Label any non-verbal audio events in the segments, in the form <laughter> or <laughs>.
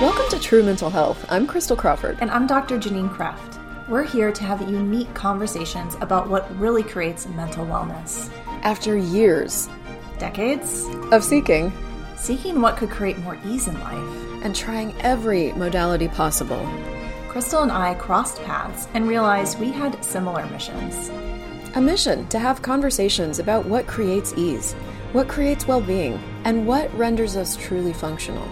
Welcome to True Mental Health. I'm Crystal Crawford. And I'm Dr. Janine Kraft. We're here to have unique conversations about what really creates mental wellness. After years, decades of seeking, seeking what could create more ease in life, and trying every modality possible, Crystal and I crossed paths and realized we had similar missions. A mission to have conversations about what creates ease, what creates well being, and what renders us truly functional.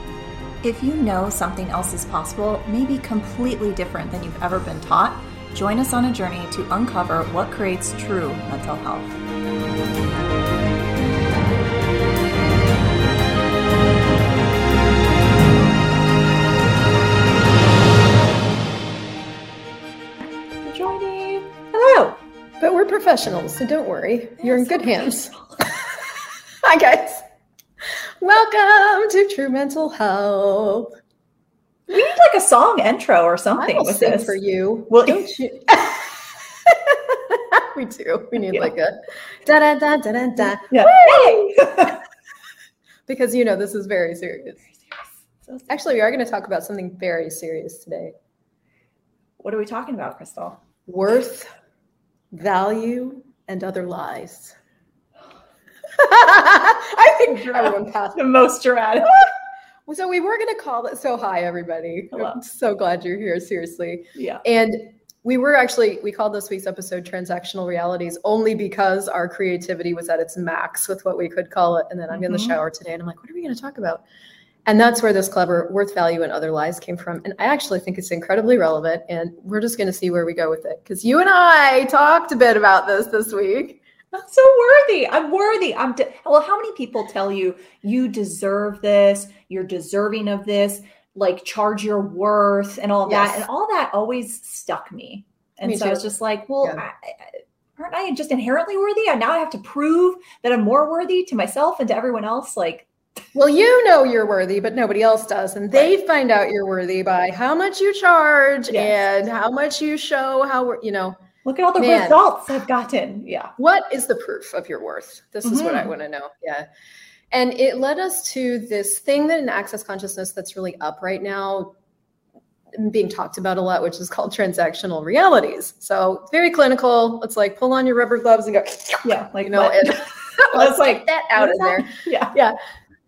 If you know something else is possible, maybe completely different than you've ever been taught, join us on a journey to uncover what creates true mental health. Joining. Hello. But we're professionals, so don't worry. You're in good hands. Hi, guys. Welcome to True Mental Health. We need like a song intro or something with this. for you. Well, Don't <laughs> you? <laughs> we do. We need Yeah. like a da da da da da da. Yeah. <laughs> Because you know this is very serious. Actually, we are going to talk about something very serious today. what are we talking about, Crystal? Worth, value, and other lies. <laughs> I think everyone <laughs> passed. The most dramatic. <laughs> So we were going to call it. So hi, everybody. Hello. I'm so glad you're here. Seriously. Yeah. And we were actually, we called this week's episode Transactional Realities only because our creativity was at its max with what we could call it. And then I'm in the Mhm. shower today and I'm like, what are we going to talk about? And that's where this clever worth value and other lies came from. And I actually think it's incredibly relevant. And we're just going to see where we go with it. Because you and I talked a bit about this this week. I'm so worthy. I'm worthy. I'm de- well. How many people tell you you deserve this? You're deserving of this. Like charge your worth and all Yes. that, and all that always stuck me. And Me so I was just like, well, Yeah. I, I, aren't I just inherently worthy? And now I have to prove that I'm more worthy to myself and to everyone else. Like, Well, you know you're worthy, but nobody else does. And they find out you're worthy by how much you charge Yes. and how much you show how, you know, look at all the Man. results I've gotten. Yeah. what is the proof of your worth? This is what I Mhm. want to know. Yeah. And it led us to this thing that in access consciousness that's really up right now, being talked about a lot, which is called transactional realities. So very clinical. It's like pull on your rubber gloves and go, Yeah. Like, you know, what? and <laughs> Let's let's take that out of What's there. Yeah. Yeah.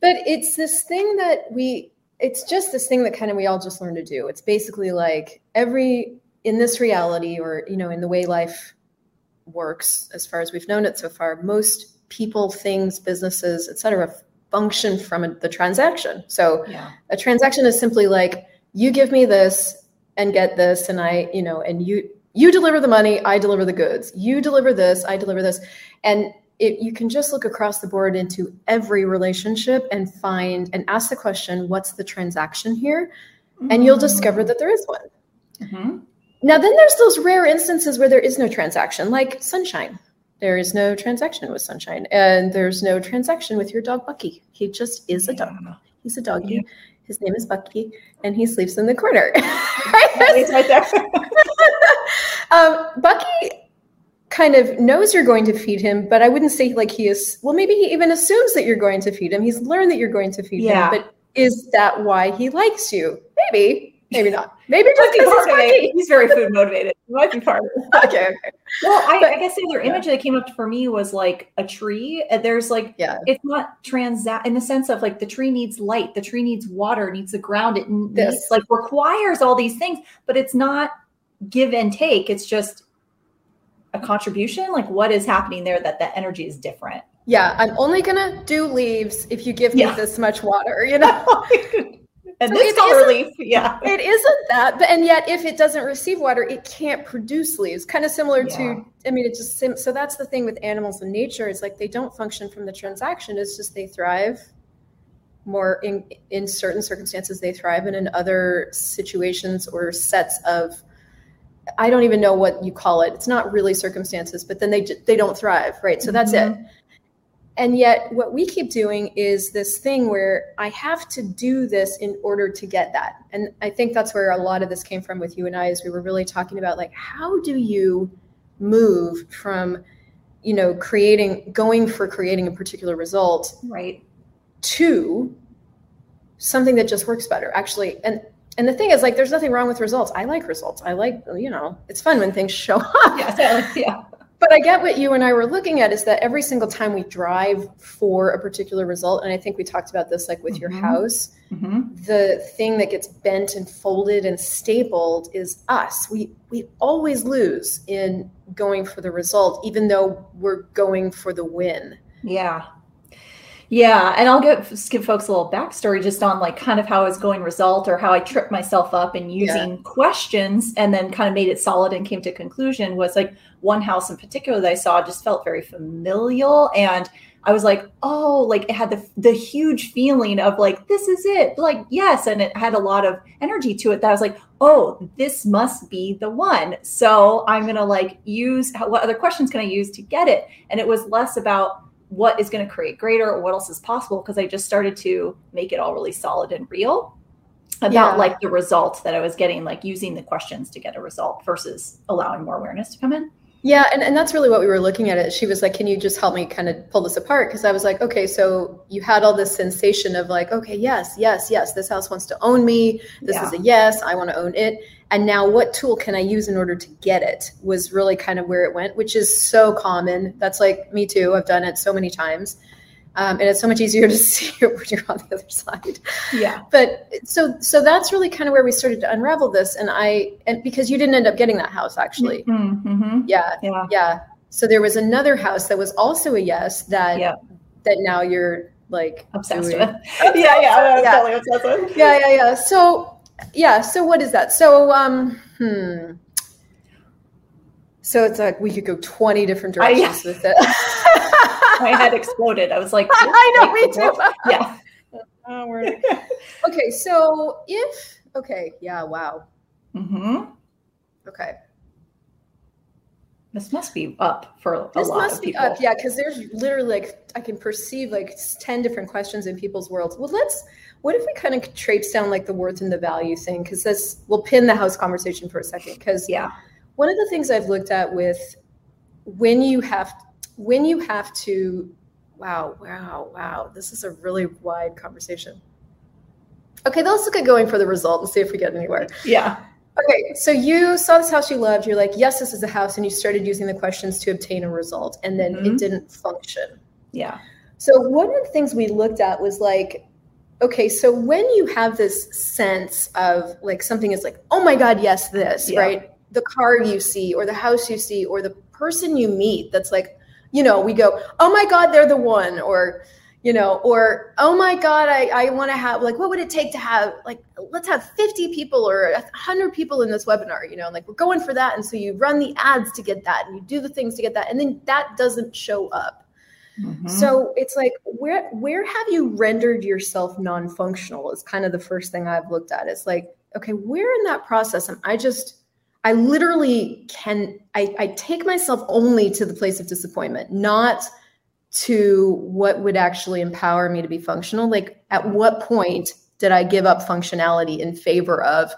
But it's this thing that we, it's just this thing that kind of we all just learn to do. It's basically like every, in this reality or, you know, in the way life works, as far as we've known it so far, most people, things, businesses, etc function from a, the transaction. So Yeah. a transaction is simply like, you give me this and get this, and I, you know, and you, you deliver the money, I deliver the goods. You deliver this, I deliver this. And it, you can just look across the board into every relationship and find and ask the question, what's the transaction here? And you'll discover that there is one. Mhm. Now, then there's those rare instances where there is no transaction, like sunshine. There is no transaction with sunshine, and there's no transaction with your dog Bucky. He just is a dog. He's a doggy. Yeah. His name is Bucky, and he sleeps in the corner. <laughs> Right there. <laughs> um, Bucky kind of knows you're going to feed him, but I wouldn't say like he is. Well, maybe he even assumes that you're going to feed him. He's learned that you're going to feed Yeah. him, but is that why he likes you? Maybe, maybe not. Maybe just because he's of He's very food motivated. He Might be part of it. <laughs> Okay, okay. Well, I, But- I guess the other yeah. image that came up for me was like a tree. Uh, there's like Yeah. it's not transact in the sense of like the tree needs light, the tree needs water, needs the ground, it needs This. like requires all these things, but it's not give and take. It's just a contribution. Like what is happening there that the energy is different. Yeah, I'm only gonna do leaves if you give me this much water. You know, <laughs> <laughs> and So this leaf, yeah. <laughs> it isn't that, but and yet if it doesn't receive water, it can't produce leaves. Kind of similar Yeah. to, I mean, it just sim- so that's the thing with animals in nature. It's like they don't function from the transaction. It's just they thrive more in in certain circumstances they thrive, and in other situations or sets of I don't even know what you call it. It's not really circumstances, but then they they don't thrive, right? So that's it. Mm-hmm. And yet, what we keep doing is this thing where I have to do this in order to get that. And I think that's where a lot of this came from with you and I, as we were really talking about like, how do you move from, you know, creating, going for creating a particular result Right. to something that just works better actually and and the thing is like there's nothing wrong with results i like results i like you know it's fun when things show up <laughs> yeah, yeah. But i get what you and i were looking at is that every single time we drive for a particular result and i think we talked about this like with mm-hmm. your house mm-hmm. the thing that gets bent and folded and stapled is us we we always lose in going for the result even though we're going for the win yeah yeah, and I'll give give folks a little backstory just on like kind of how I was going result or how I tripped myself up and using yeah. questions and then kind of made it solid and came to conclusion was like one house in particular that I saw just felt very familial and I was like, oh, like it had the the huge feeling of like this is it, like yes, and it had a lot of energy to it. That I was like, oh, this must be the one. So I'm gonna like use what other questions can I use to get it? And it was less about what is going to create greater or what else is possible because I just started to make it all really solid and real about yeah. like the result that I was getting, like using the questions to get a result versus allowing more awareness to come in. Yeah, and, and that's really what we were looking at it. She was like, Can you just help me kind of pull this apart? Because I was like, Okay, so you had all this sensation of like, okay, yes, yes, yes, this house wants to own me. This yeah. is a yes, I want to own it and now what tool can i use in order to get it was really kind of where it went which is so common that's like me too i've done it so many times um, and it's so much easier to <laughs> see it when you're on the other side. Yeah. But so so that's really kind of where we started to unravel this and i and because you didn't end up getting that house actually. Mm-hmm, mm-hmm. Yeah, yeah. yeah. So there was another house that was also a yes that yeah. that now you're like obsessed doing. with. <laughs> Yeah yeah yeah. Totally yeah yeah yeah. So yeah so what is that? So um hmm. So it's like we could go 20 different directions <laughs> with it my head exploded. I was like <laughs> i know me too. <laughs> Yeah. <laughs> Oh, okay so if okay yeah wow. Mm-hmm. okay. This must be up for a this lot must of people. be up yeah because there's literally like i can perceive like 10 different questions in people's worlds. Well let's what if we kind of traipse down like the worth and the value thing? Because this will pin the house conversation for a second. Because yeah, one of the things I've looked at with when you have when you have to wow wow wow this is a really wide conversation. Okay let's look at going for the result and see if we get anywhere. Yeah. Okay so you saw this house you loved. You're like yes this is a house and you started using the questions to obtain a result and then mm-hmm. it didn't function. Yeah. So one of the things we looked at was like okay so when you have this sense of like something is like oh my god yes this yeah. right? The car you see or the house you see or the person you meet that's like you know we go oh my god they're the one or you know or oh my god i, I want to have like what would it take to have like let's have 50 people or 100 people in this webinar you know like we're going for that and so you run the ads to get that and you do the things to get that and then that doesn't show up Mm-hmm. So it's like where where have you rendered yourself non-functional is kind of the first thing I've looked at. It's like, okay, where in that process am I just I literally can I, I take myself only to the place of disappointment, not to what would actually empower me to be functional. Like at what point did I give up functionality in favor of,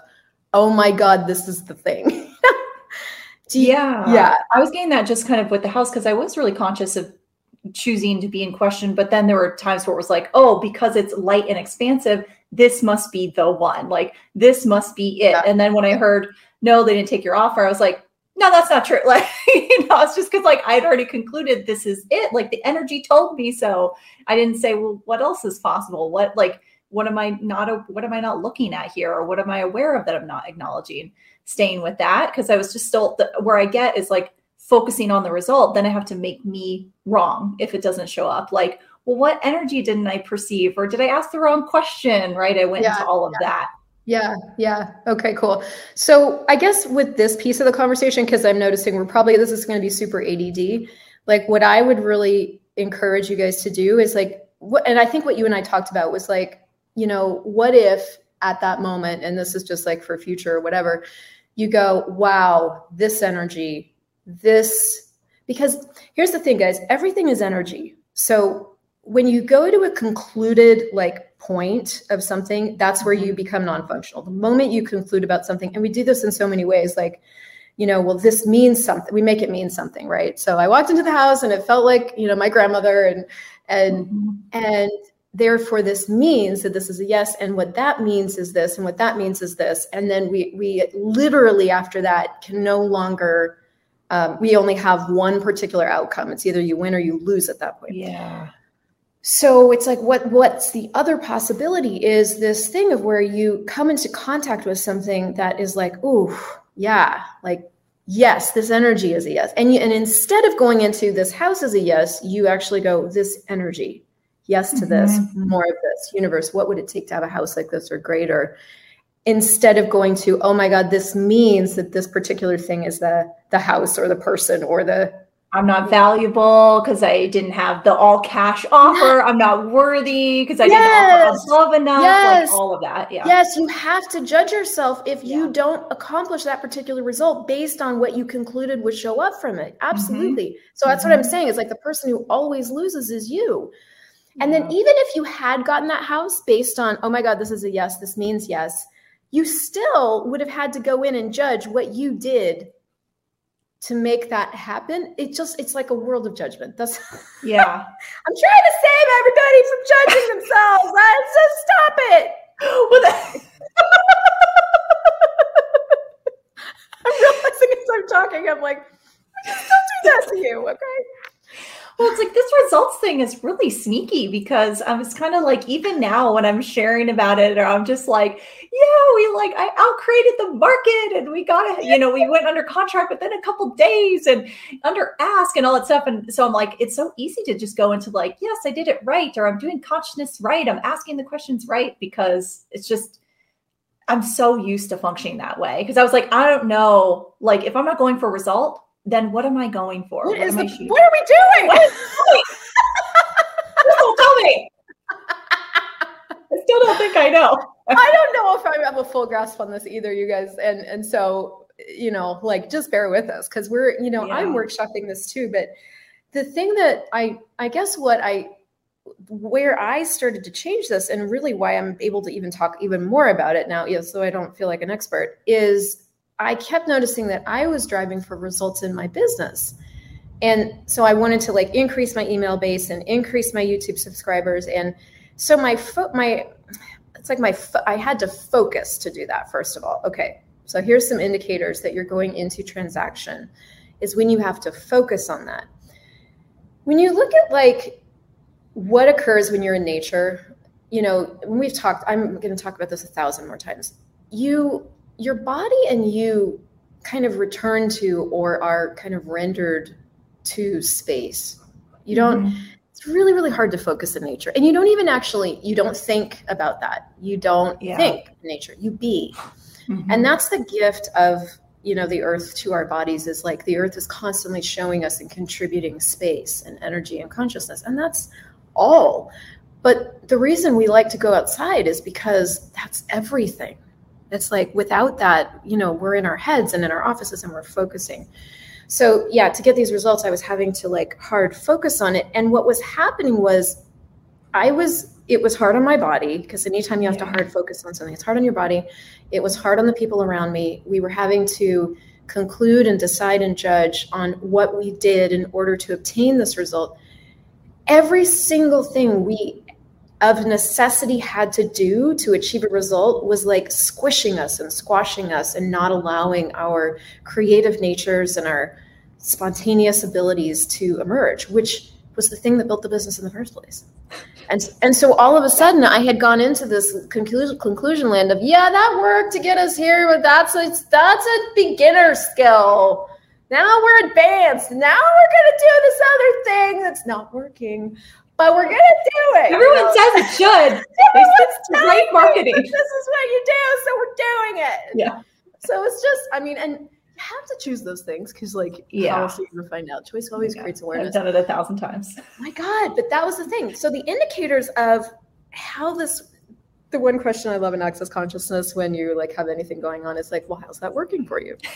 oh my God, this is the thing? <laughs> you, yeah. Yeah. I was getting that just kind of with the house because I was really conscious of choosing to be in question. But then there were times where it was like, oh, because it's light and expansive, this must be the one. Like this must be it. Yeah. And then when I heard, no, they didn't take your offer, I was like, no, that's not true. <laughs> Like, you know, it's just because like I'd already concluded this is it. Like the energy told me so. I didn't say, well, what else is possible? What like what am I not what am I not looking at here? Or what am I aware of that I'm not acknowledging? Staying with that because I was just still the, where I get is like focusing on the result, then I have to make me wrong if it doesn't show up. Like, well, what energy didn't I perceive? Or did I ask the wrong question? Right. I went yeah, into all of yeah. that. Yeah, yeah. Okay, cool. So I guess with this piece of the conversation, because I'm noticing we're probably this is going to be super ADD. Like, what I would really encourage you guys to do is like, what, and I think what you and I talked about was like, you know, what if at that moment, and this is just like for future or whatever, you go, wow, this energy this because here's the thing guys everything is energy so when you go to a concluded like point of something that's where you mm-hmm. become non-functional. The moment you conclude about something and we do this in so many ways like you know well this means something we make it mean something right? So i walked into the house and it felt like you know my grandmother and and mm-hmm. and therefore this means that this is a yes and what that means is this and what that means is this and then we we literally after that can no longer um, we only have one particular outcome. It's either you win or you lose at that point. Yeah so it's like what what's the other possibility is this thing of where you come into contact with something that is like ooh yeah like yes this energy is a yes. And you, and instead of going into this house is a yes you actually go this energy yes to this mm-hmm. more of this universe. What would it take to have a house like this or greater? Instead of going to oh my god this means that this particular thing is the the house or the person or the I'm not valuable because I didn't have the all cash offer. I'm not worthy because I yes. didn't offer above enough. Yes. Like all of that. Yeah. Yes, you have to judge yourself if yeah. you don't accomplish that particular result based on what you concluded would show up from it. Mm-hmm. Absolutely. Mm-hmm. So that's mm-hmm. what I'm saying. Is like the person who always loses is you. And then even if you had gotten that house based on, oh my God, this is a yes, this means yes, you still would have had to go in and judge what you did to make that happen it just it's like a world of judgment. That's <laughs> yeah. I'm trying to save everybody from judging themselves right? So stop it. <laughs> <laughs> I'm realizing as i'm talking i'm like don't do that to you okay well, it's like this results thing is really sneaky because I was kind of like, even now when I'm sharing about it, or I'm just like, yeah, we like, I out created the market and we got it, you know, we went under contract within a couple days and under ask and all that stuff. And so I'm like, it's so easy to just go into like, yes, I did it right, or I'm doing consciousness right, I'm asking the questions right, because it's just, I'm so used to functioning that way. Because I was like, I don't know, like, if I'm not going for a result, then what am I going for? What, what, the, what are we doing? What don't tell me. I still don't think I know. I don't know if I have a full grasp on this either, you guys. And and so, you know, like just bear with us because we're, you know, yeah. I'm workshopping this too. But the thing that I I guess what I where I started to change this and really why I'm able to even talk even more about it now, yeah, so I don't feel like an expert, is I kept noticing that I was driving for results in my business. And so I wanted to like increase my email base and increase my YouTube subscribers. And so my fo- my it's like my fo- I had to focus to do that first of all. Okay. So here's some indicators that you're going into transaction is when you have to focus on that. When you look at like what occurs when you're in nature, you know, we've talked I'm going to talk about this a thousand more times. You your body and you kind of return to or are kind of rendered to space. You don't, mm-hmm. it's really, really hard to focus in nature. And you don't even actually, you don't think about that. You don't yeah. think nature, you be. Mm-hmm. And that's the gift of, you know, the earth to our bodies is like the earth is constantly showing us and contributing space and energy and consciousness. And that's all. But the reason we like to go outside is because that's everything it's like without that, you know, we're in our heads and in our offices and we're focusing. So, yeah, to get these results, I was having to like hard focus on it. And what was happening was I was, it was hard on my body because anytime you have yeah. to hard focus on something, it's hard on your body. It was hard on the people around me. We were having to conclude and decide and judge on what we did in order to obtain this result. Every single thing we of necessity had to do to achieve a result was like squishing us and squashing us and not allowing our creative natures and our spontaneous abilities to emerge, which was the thing that built the business in the first place. And, and so all of a sudden I had gone into this conclusion, conclusion land of, yeah, that worked to get us here, but that's a, that's a beginner skill. Now we're advanced. Now we're going to do this other thing that's not working but we're gonna do it. Everyone you know? says it should. <laughs> it's great marketing. This is what you do, so we're doing it. Yeah. So it's just, I mean, and you have to choose those things because, like, yeah, how else are you gonna find out? Choice always yeah. creates awareness. I've done it a thousand times. Oh my God, but that was the thing. So the indicators of how this. The one question I love in access consciousness when you like have anything going on is like, well, how's that working for you? <laughs>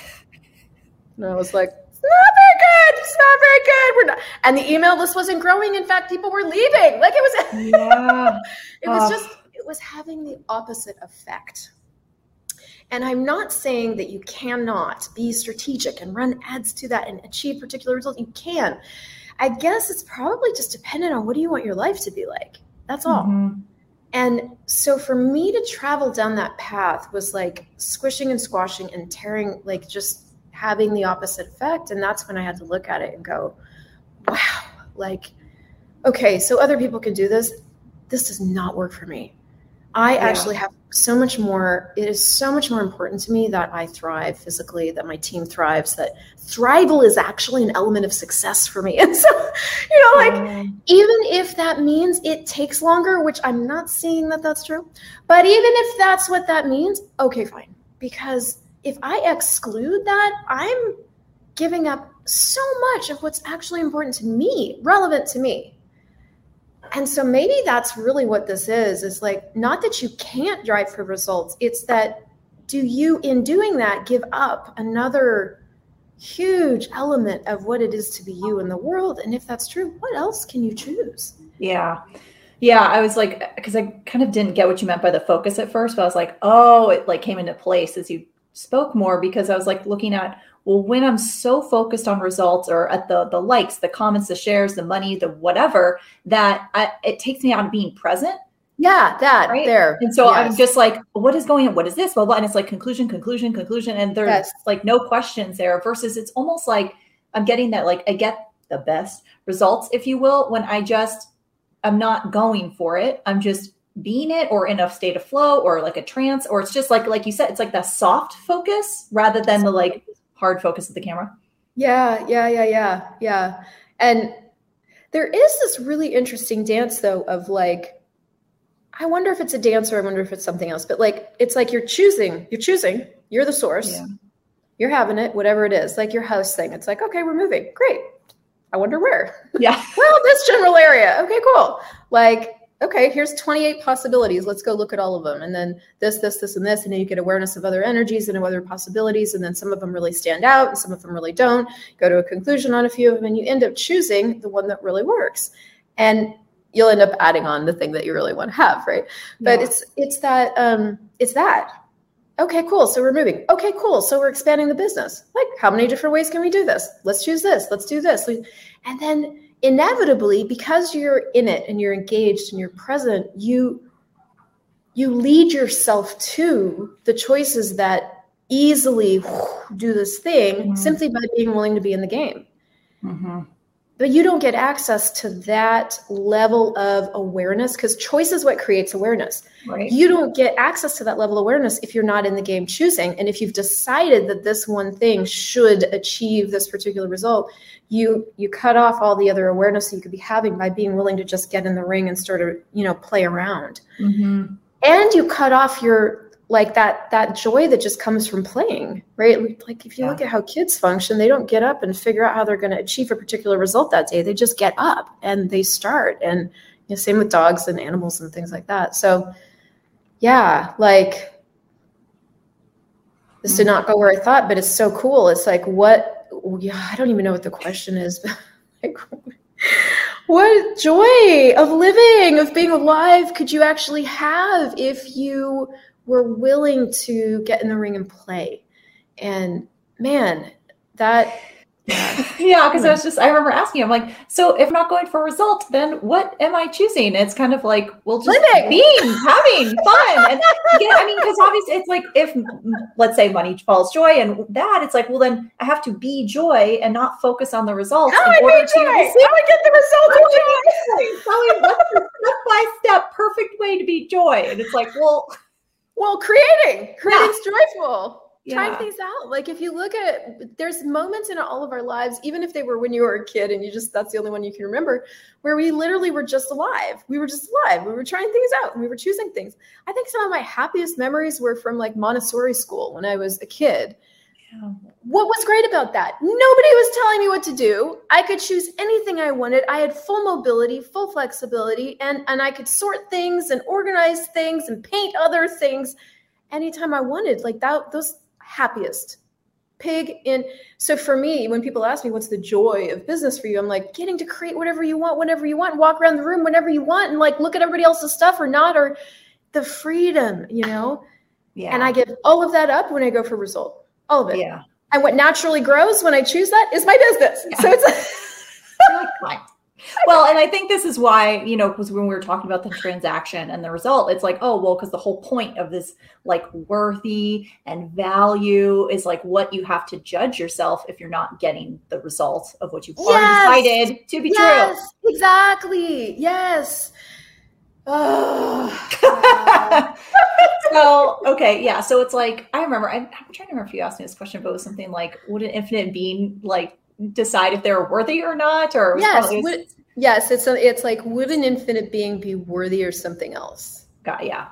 And I was like, not good. It's not very good. We're not. And the email list wasn't growing. In fact, people were leaving. Like it was. <laughs> Yeah. it was just. It was having the opposite effect. And I'm not saying that you cannot be strategic and run ads to that and achieve particular results. You can. I guess it's probably just dependent on what do you want your life to be like. That's all. Mm-hmm. And so for me to travel down that path was like squishing and squashing and tearing, like just having the opposite effect. And that's when I had to look at it and go, wow, like, okay, so other people can do this. This does not work for me. I yeah. actually have so much more. It is so much more important to me that I thrive physically, that my team thrives, that thrival is actually an element of success for me. <laughs> And so, you know, like, mm. even if that means it takes longer, which I'm not seeing that that's true, but even if that's what that means, okay, fine. Because if I exclude that, I'm giving up so much of what's actually important to me, relevant to me. And so maybe that's really what this is is like not that you can't drive for results it's that do you in doing that give up another huge element of what it is to be you in the world? And if that's true what else can you choose? Yeah. Yeah i was like because i kind of didn't get what you meant by the focus at first but i was like oh it like came into place as you spoke more because i was like looking at well, when I'm so focused on results or at the the likes, the comments, the shares, the money, the whatever, that I, it takes me out of being present. Yeah, that right there. And so yes. I'm just like, what is going on? What is this? Blah blah. And it's like conclusion, conclusion, conclusion, and there's yes. like no questions there. Versus, it's almost like I'm getting that like I get the best results, if you will, when I just I'm not going for it. I'm just being it or in a state of flow or like a trance or it's just like like you said it's like the soft focus rather than the like hard focus of the camera. Yeah, yeah, yeah, yeah, yeah. And there is this really interesting dance though of like, I wonder if it's a dance or I wonder if it's something else. But like, it's like you're choosing, you're choosing, you're the source, yeah. you're having it, whatever it is, like your house thing. It's like, okay, we're moving, great. I wonder where. Yeah. <laughs> well, this general area. Okay, cool. Like okay, here's 28 possibilities. Let's go look at all of them. And then this, this, this, and this. And then you get awareness of other energies and other possibilities. And then some of them really stand out and some of them really don't. Go to a conclusion on a few of them. And you end up choosing the one that really works. And you'll end up adding on the thing that you really want to have, right? But yeah. it's it's that um it's that. Okay, cool. So we're moving. Okay, cool. So we're expanding the business. Like, how many different ways can we do this? Let's choose this. Let's do this. And then inevitably because you're in it and you're engaged and you're present you you lead yourself to the choices that easily do this thing mm-hmm. simply by being willing to be in the game mm-hmm but you don't get access to that level of awareness because choice is what creates awareness. Right. You don't get access to that level of awareness if you're not in the game choosing. And if you've decided that this one thing should achieve this particular result, you you cut off all the other awareness that you could be having by being willing to just get in the ring and sort of you know play around. Mm-hmm. And you cut off your like that that joy that just comes from playing right like if you yeah. look at how kids function they don't get up and figure out how they're going to achieve a particular result that day they just get up and they start and you know, same with dogs and animals and things like that so yeah like this did mm. not go where i thought but it's so cool it's like what yeah i don't even know what the question is <laughs> like what joy of living of being alive could you actually have if you were willing to get in the ring and play. And man, that <laughs> yeah, because I was just I remember asking him like, so if I'm not going for result, then what am I choosing? It's kind of like well, just being having fun, and yeah, I mean, because obviously it's like if let's say money follows joy, and that it's like well then I have to be joy and not focus on the results. How in I order to joy? How I get the results of joy? Tell what's the step by step perfect way to be joy, and it's like well. Well, creating, creating's yeah. joyful. Yeah. Trying things out. Like if you look at there's moments in all of our lives, even if they were when you were a kid and you just that's the only one you can remember, where we literally were just alive. We were just alive. We were trying things out and we were choosing things. I think some of my happiest memories were from like Montessori school when I was a kid what was great about that? Nobody was telling me what to do. I could choose anything I wanted. I had full mobility, full flexibility, and, and I could sort things and organize things and paint other things anytime I wanted. Like that, those happiest pig in. So for me, when people ask me what's the joy of business for you, I'm like getting to create whatever you want, whenever you want, walk around the room whenever you want, and like look at everybody else's stuff or not, or the freedom, you know? Yeah. And I give all of that up when I go for result all of it. Yeah. And what naturally grows when I choose that is my business. Yeah. So it's <laughs> fine. Well, and I think this is why, you know, because when we were talking about the transaction and the result, it's like, oh, well, because the whole point of this like worthy and value is like what you have to judge yourself if you're not getting the result of what you've yes. already decided to be yes, true. Exactly. Yes. Oh, so okay, yeah. So it's like I remember. I'm, I'm, trying to remember if you asked me this question, but it was something like, "Would an infinite being like decide if they're worthy or not?" Or yes, would, yes. It's a, it's like, would an infinite being be worthy or something else? God, yeah.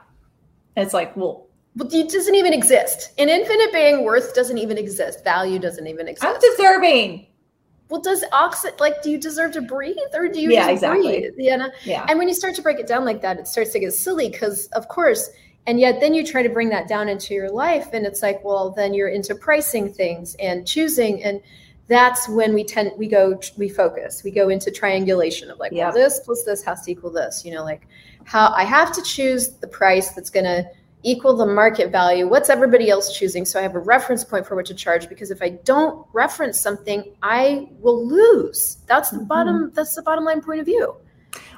It's like, well, but it doesn't even exist. An infinite being worth doesn't even exist. Value doesn't even exist. I'm deserving well, does oxygen like do you deserve to breathe or do you yeah, exactly. breathe? You know? Yeah. And when you start to break it down like that, it starts to get silly because of course, and yet then you try to bring that down into your life and it's like, well, then you're into pricing things and choosing and that's when we tend we go we focus we go into triangulation of like yep. well this plus this has to equal this you know like how i have to choose the price that's going to equal the market value. What's everybody else choosing? So I have a reference point for what to charge because if I don't reference something, I will lose. That's the mm-hmm. bottom, that's the bottom line point of view.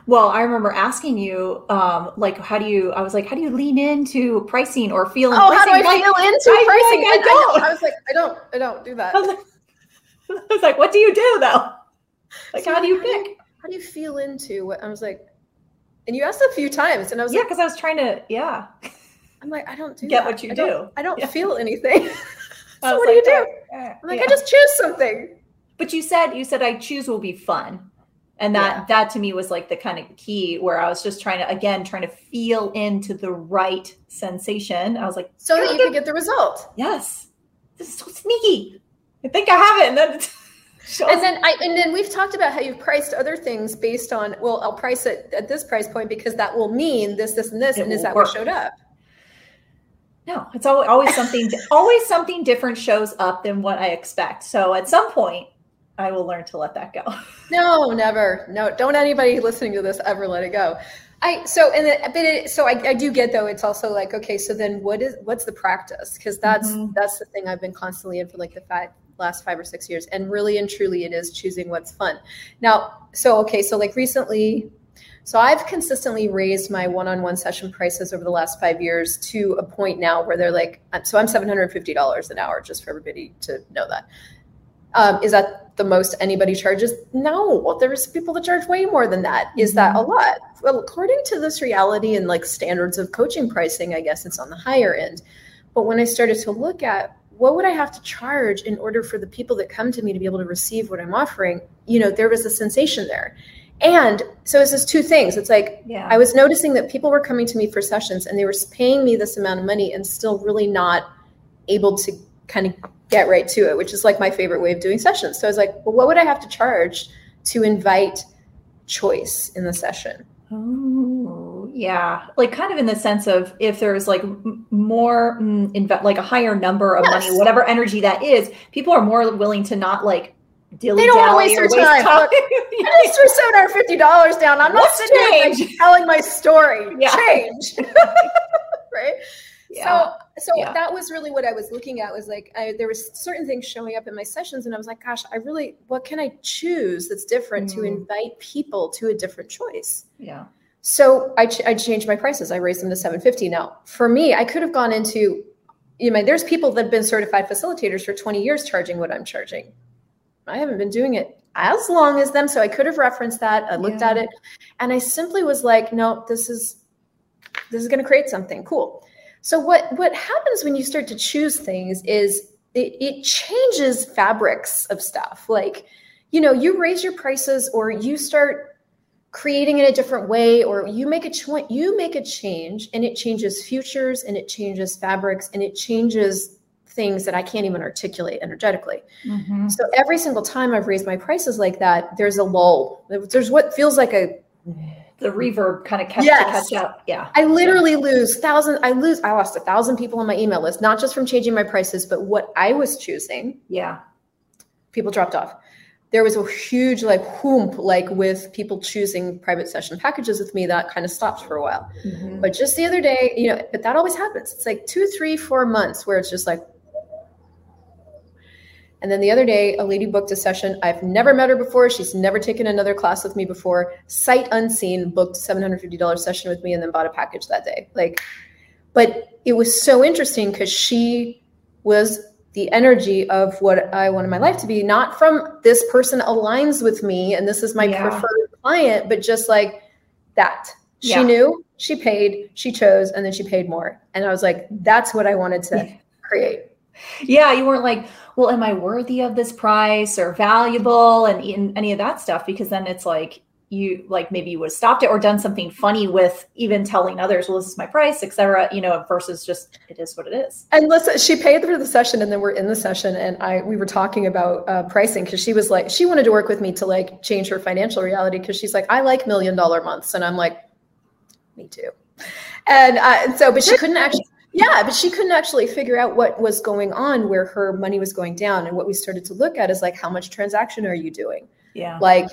Well, I remember asking you, um, like, how do you? I was like, how do you lean into pricing or feel? Oh, pricing? how do I feel into I, pricing? I, I, don't. I, was like, I don't, I don't do that. I was, like, I was like, what do you do though? <laughs> Like, so how do you pick? How do you feel into what? I was like, and you asked a few times, and I was yeah, like, because I was trying to, yeah. I'm like, I don't do get that. what you I do. Don't, I don't yeah. feel anything. <laughs> <laughs> so what like, do you do? I'm like, yeah. I just choose something. But you said you said I choose will be fun. And that yeah. that to me was like the kind of key where I was just trying to again trying to feel into the right sensation. I was like, so that you can get the result. Yes, this is so sneaky. I think I have it, and then. <laughs> and then I and then we've talked about how you've priced other things based on well I'll price it at this price point because that will mean this this and this it and is that work. what showed up no, it's always, always something, always something different shows up than what I expect. So at some point, I will learn to let that go. <laughs> No, never. No, don't anybody listening to this ever let it go. I so and then, but it, so I, I do get though. It's also like okay, so then what is what's the practice? Because that's mm-hmm. that's the thing I've been constantly in for like the five last five or six years, and really and truly, it is choosing what's fun. Now, so okay, so like recently, so I've consistently raised my one-on-one session prices over the last five years to a point now where they're like, so I'm $750 an hour, just for everybody to know that. Um, is that the most anybody charges? No, there's people that charge way more than that. Is that a mm-hmm. lot? Well, according to this reality and like standards of coaching pricing, I guess it's on the higher end. But when I started to look at what would I have to charge in order for the people that come to me to be able to receive what I'm offering, you know, there was a sensation there. And so it's just two things. It's like yeah. I was noticing that people were coming to me for sessions and they were paying me this amount of money and still really not able to kind of get right to it, which is like my favorite way of doing sessions. So I was like, well, what would I have to charge to invite choice in the session? Oh, yeah. Like kind of in the sense of if there's like more, mm, inv- like a higher number of yes. money, whatever energy that is, people are more willing to not like dilly they don't want to waste their time. time. <laughs> Threw seven hundred fifty dollars down. I'm What's not sitting here telling my story. <laughs> Yeah. Change, <laughs> right? Yeah. So, so yeah. that was really what I was looking at. Was like I, there was certain things showing up in my sessions, and I was like, "Gosh, I really, what can I choose that's different mm. to invite people to a different choice?" Yeah. So I, ch- I changed my prices. I raised them to 750. Now, for me, I could have gone into, you know, there's people that have been certified facilitators for 20 years charging what I'm charging. I haven't been doing it as long as them. So I could have referenced that. I looked yeah. at it and I simply was like, no, this is this is going to create something cool. So what what happens when you start to choose things is it, it changes fabrics of stuff. Like, you know, you raise your prices or you start creating in a different way or you make a choice you make a change and it changes futures and it changes fabrics and it changes things that I can't even articulate energetically. Mm-hmm. So every single time I've raised my prices like that, there's a lull. There's what feels like a the reverb kind of catch, yes. catch up. Yeah. I literally yeah. lose thousand. I lose. I lost a thousand people on my email list, not just from changing my prices, but what I was choosing. Yeah. People dropped off. There was a huge like whoomp, like with people choosing private session packages with me. That kind of stopped for a while. Mm-hmm. But just the other day, you know, but that always happens. It's like two, three, four months where it's just like, And then the other day, a lady booked a session. I've never met her before. She's never taken another class with me before. Sight unseen, booked $750 session with me and then bought a package that day. Like, but it was so interesting because she was the energy of what I wanted my life to be, not from this person aligns with me and this is my yeah. preferred client, but just like that. She yeah. knew, she paid, she chose, and then she paid more. And I was like, that's what I wanted to create. Yeah, you weren't like, well, am I worthy of this price or valuable and, and any of that stuff? Because then it's like you like maybe you would have stopped it or done something funny with even telling others, well, this is my price, etc. You know, versus just it is what it is. And listen, she paid for the session, and then we're in the session, and I we were talking about uh, pricing because she was like she wanted to work with me to like change her financial reality because she's like I like million dollar months, and I'm like, me too. And, uh, and so, but she couldn't actually yeah, but she couldn't actually figure out what was going on where her money was going down. And what we started to look at is like, how much transaction are you doing? Yeah. Like,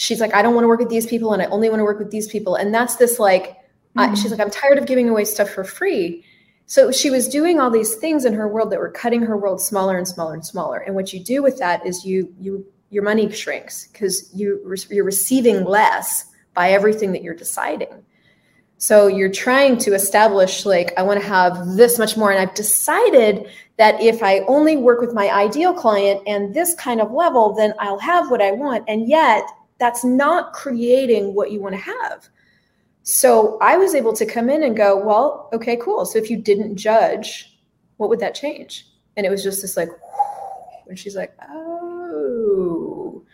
she's like, I don't want to work with these people and I only want to work with these people. And that's this like, mm-hmm. uh, she's like, I'm tired of giving away stuff for free. So she was doing all these things in her world that were cutting her world smaller and smaller and smaller. And what you do with that is you, you, your money shrinks because you, you're receiving less by everything that you're deciding. So you're trying to establish, like, I want to have this much more. And I've decided that if I only work with my ideal client and this kind of level, then I'll have what I want. And yet, that's not creating what you want to have. So I was able to come in and go, well, okay, cool. So if you didn't judge, what would that change? And it was just this like, and she's like, oh,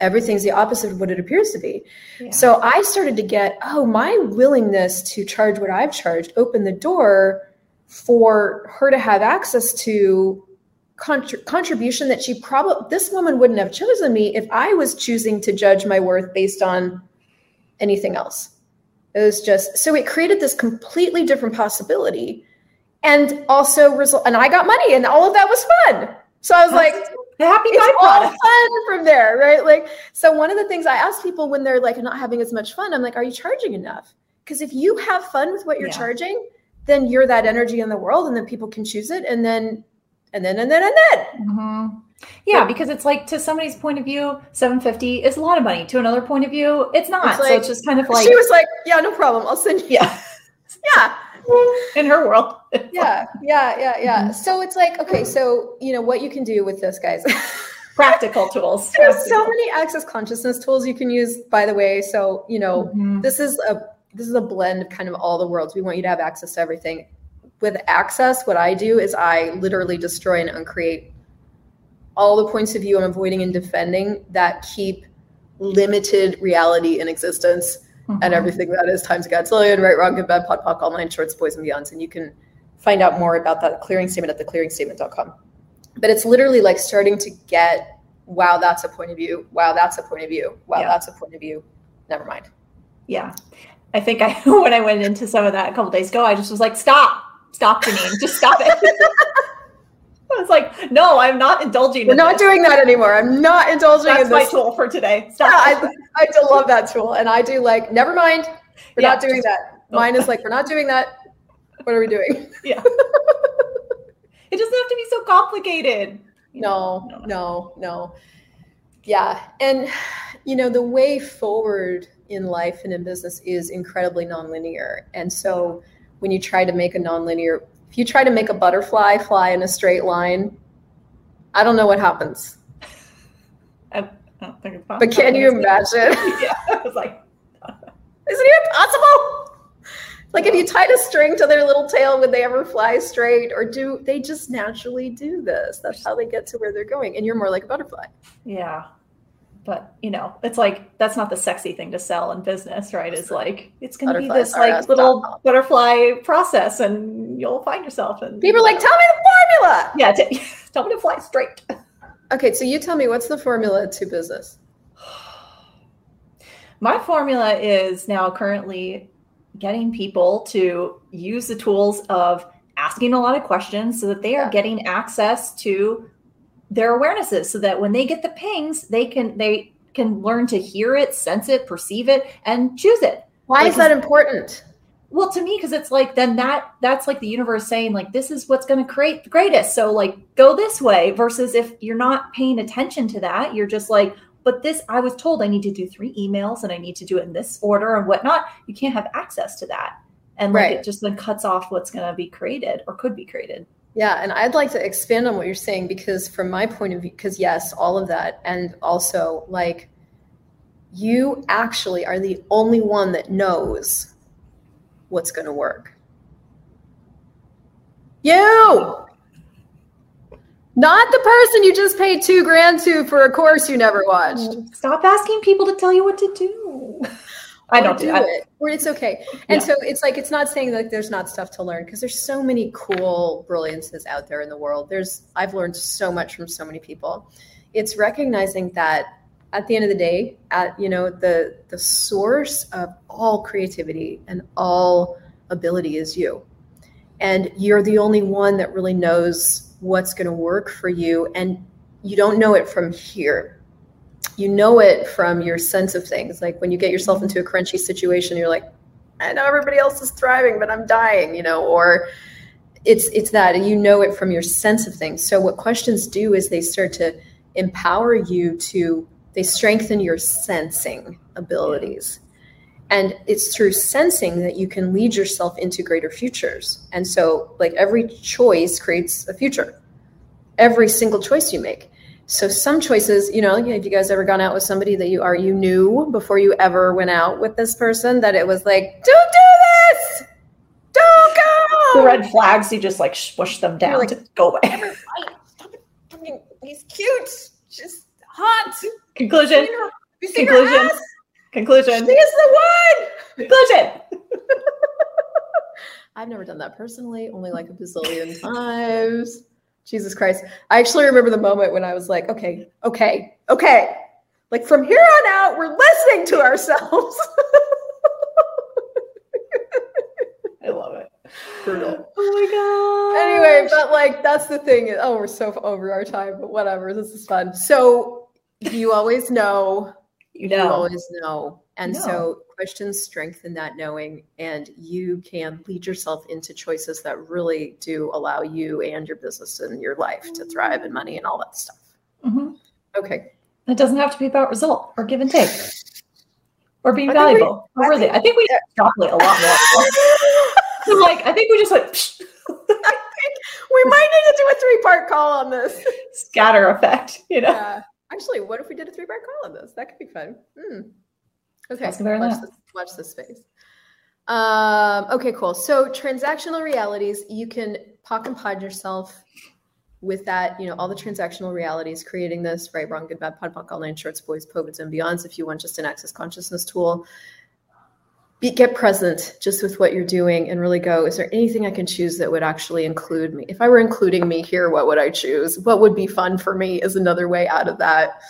everything's the opposite of what it appears to be. Yeah. So I started to get, oh, my willingness to charge what I've charged opened the door for her to have access to contribution that she probably this woman wouldn't have chosen me if I was choosing to judge my worth based on anything else. It was just so it created this completely different possibility and also result and I got money and all of that was fun. So I was like happy it's all fun from there, right? Like, so one of the things I ask people when they're like not having as much fun, I'm like, are you charging enough? Because if you have fun with what you're yeah. charging, then you're that energy in the world, and then people can choose it, and then, and then, and then, and then. Mm-hmm. Yeah, because it's like to somebody's point of view, 750 is a lot of money. To another point of view, it's not. It's like, so it's just kind of like she was like, Yeah, no problem. I'll send you. Yeah. <laughs> yeah. in her world. yeah, yeah, yeah, yeah. Mm-hmm. So it's like, okay, so you know what you can do with this, guys. <laughs> Practical tools. There's so many access consciousness tools you can use, by the way. So, you know, mm-hmm. this is a this is a blend of kind of all the worlds. We want you to have access to everything. With access, what I do is I literally destroy and uncreate all the points of view I'm avoiding and defending that keep limited reality in existence mm-hmm. and everything that is times a godzillion, right, wrong, good, bad, POD, POC, all nine shorts, boys, and beyonds. And you can find out more about that clearing statement at theclearingstatement.com. But it's literally like starting to get, wow, that's a point of view. Wow, that's a point of view. Wow, yeah. that's a point of view. Never mind. Yeah. I think I <laughs> when I went into some of that a couple days ago, I just was like, stop, stop, Janine, just stop it. <laughs> I was like, no, I'm not indulging. We're not this. doing that anymore. I'm not indulging That's in this. my tool for today. Stop. Yeah, I, I do love that tool. And I do like, never mind. We're yeah, not doing that. Mine is like, we're not doing that. What are we doing? Yeah. <laughs> it doesn't have to be so complicated. No, no, no, no. Yeah. And, you know, the way forward in life and in business is incredibly nonlinear. And so when you try to make a nonlinear if you try to make a butterfly fly in a straight line, I don't know what happens. <laughs> I don't think it's possible. But can you imagine? <laughs> yeah, I was like, <laughs> isn't it possible? Like if you tied a string to their little tail, would they ever fly straight? Or do they just naturally do this? That's how they get to where they're going. And you're more like a butterfly. Yeah but you know it's like that's not the sexy thing to sell in business right? It's like it's going to be this like little butterfly process and you'll find yourself and people are like tell me the formula. Yeah t- <laughs> tell me to fly straight. Okay so you tell me what's the formula to business? <sighs> My formula is now currently getting people to use the tools of asking a lot of questions so that they are yeah. getting access to their awarenesses so that when they get the pings, they can they can learn to hear it, sense it, perceive it, and choose it. Why like, is that important? well to me because it's like then that that's like the universe saying like this is what's going to create the greatest so like go this way versus if you're not paying attention to that you're just like but this i was told i need to do three emails and i need to do it in this order and whatnot you can't have access to that and like right. it just then cuts off what's going to be created or could be created yeah and i'd like to expand on what you're saying because from my point of view because yes all of that and also like you actually are the only one that knows what's going to work. You, not the person you just paid two grand to for a course you never watched. Stop asking people to tell you what to do. <laughs> I don't do, do it. Or it's okay. And yeah. so it's like it's not saying that there's not stuff to learn because there's so many cool brilliances out there in the world. There's I've learned so much from so many people. It's recognizing that at the end of the day, at you know the the source of all creativity and all ability is you, and you're the only one that really knows what's going to work for you, and you don't know it from here. You know it from your sense of things. Like when you get yourself into a crunchy situation, you're like, I know everybody else is thriving, but I'm dying, you know, or it's it's that and you know it from your sense of things. So what questions do is they start to empower you to they strengthen your sensing abilities. And it's through sensing that you can lead yourself into greater futures. And so, like, every choice creates a future, every single choice you make. So, some choices, you know, have you guys ever gone out with somebody that you are, you knew before you ever went out with this person that it was like, don't do this, don't go. The red flags, you just like swish them down like, to go away. <laughs> Stop it. He's cute. Just hot. Conclusion. Conclusion. Conclusion. She is the one. Conclusion. <laughs> I've never done that personally, only like a bazillion <laughs> times. Jesus Christ. I actually remember the moment when I was like, okay, okay, okay. Like from here on out, we're listening to ourselves. <laughs> I love it. Brutal. Oh my god. Anyway, but like that's the thing. Oh, we're so over our time, but whatever. This is fun. So you always know. You know. You always know. And no. so questions strengthen that knowing, and you can lead yourself into choices that really do allow you and your business and your life to thrive and money and all that stuff. Mm-hmm. Okay. It doesn't have to be about result or give and take or being valuable we, or worthy. I think we extrapolate a lot more. <laughs> like, I think we just like, we might need to do a three part call on this scatter effect, you know? Yeah. Actually, what if we did a three part call on this? That could be fun. Hmm. Okay, watch this, watch this space. Um, okay, cool. So transactional realities, you can pock and pod yourself with that, you know, all the transactional realities, creating this right, wrong, good, bad, POD, POC, all nine shorts, boys, POVs, and beyonds. If you want just an access consciousness tool, be, get present just with what you're doing and really go is there anything i can choose that would actually include me if i were including me here what would i choose what would be fun for me is another way out of that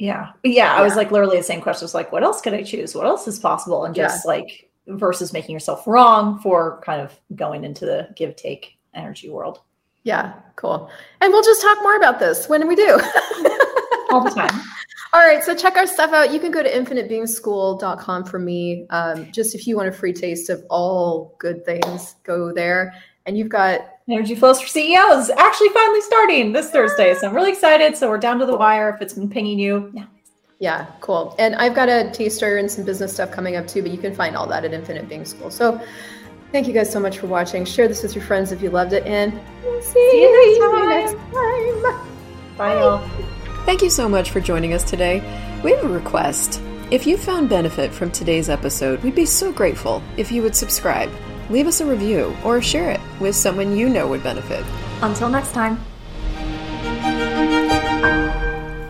yeah yeah, yeah. i was like literally the same question was like what else could i choose what else is possible and just yeah. like versus making yourself wrong for kind of going into the give take energy world yeah cool and we'll just talk more about this when we do <laughs> all the time <laughs> all right, so check our stuff out. You can go to infinitebeingschool.com for me. Um, just if you want a free taste of all good things, go there. And you've got Energy Flows for CEOs actually finally starting this Thursday. So I'm really excited. So we're down to the wire if it's been pinging you. Yeah. Yeah, cool. And I've got a taster and some business stuff coming up too, but you can find all that at Infinite Being School. So thank you guys so much for watching. Share this with your friends if you loved it, and we'll see, see you next time. Next time. Bye, y'all. Thank you so much for joining us today. We have a request. If you found benefit from today's episode, we'd be so grateful if you would subscribe, leave us a review, or share it with someone you know would benefit. Until next time.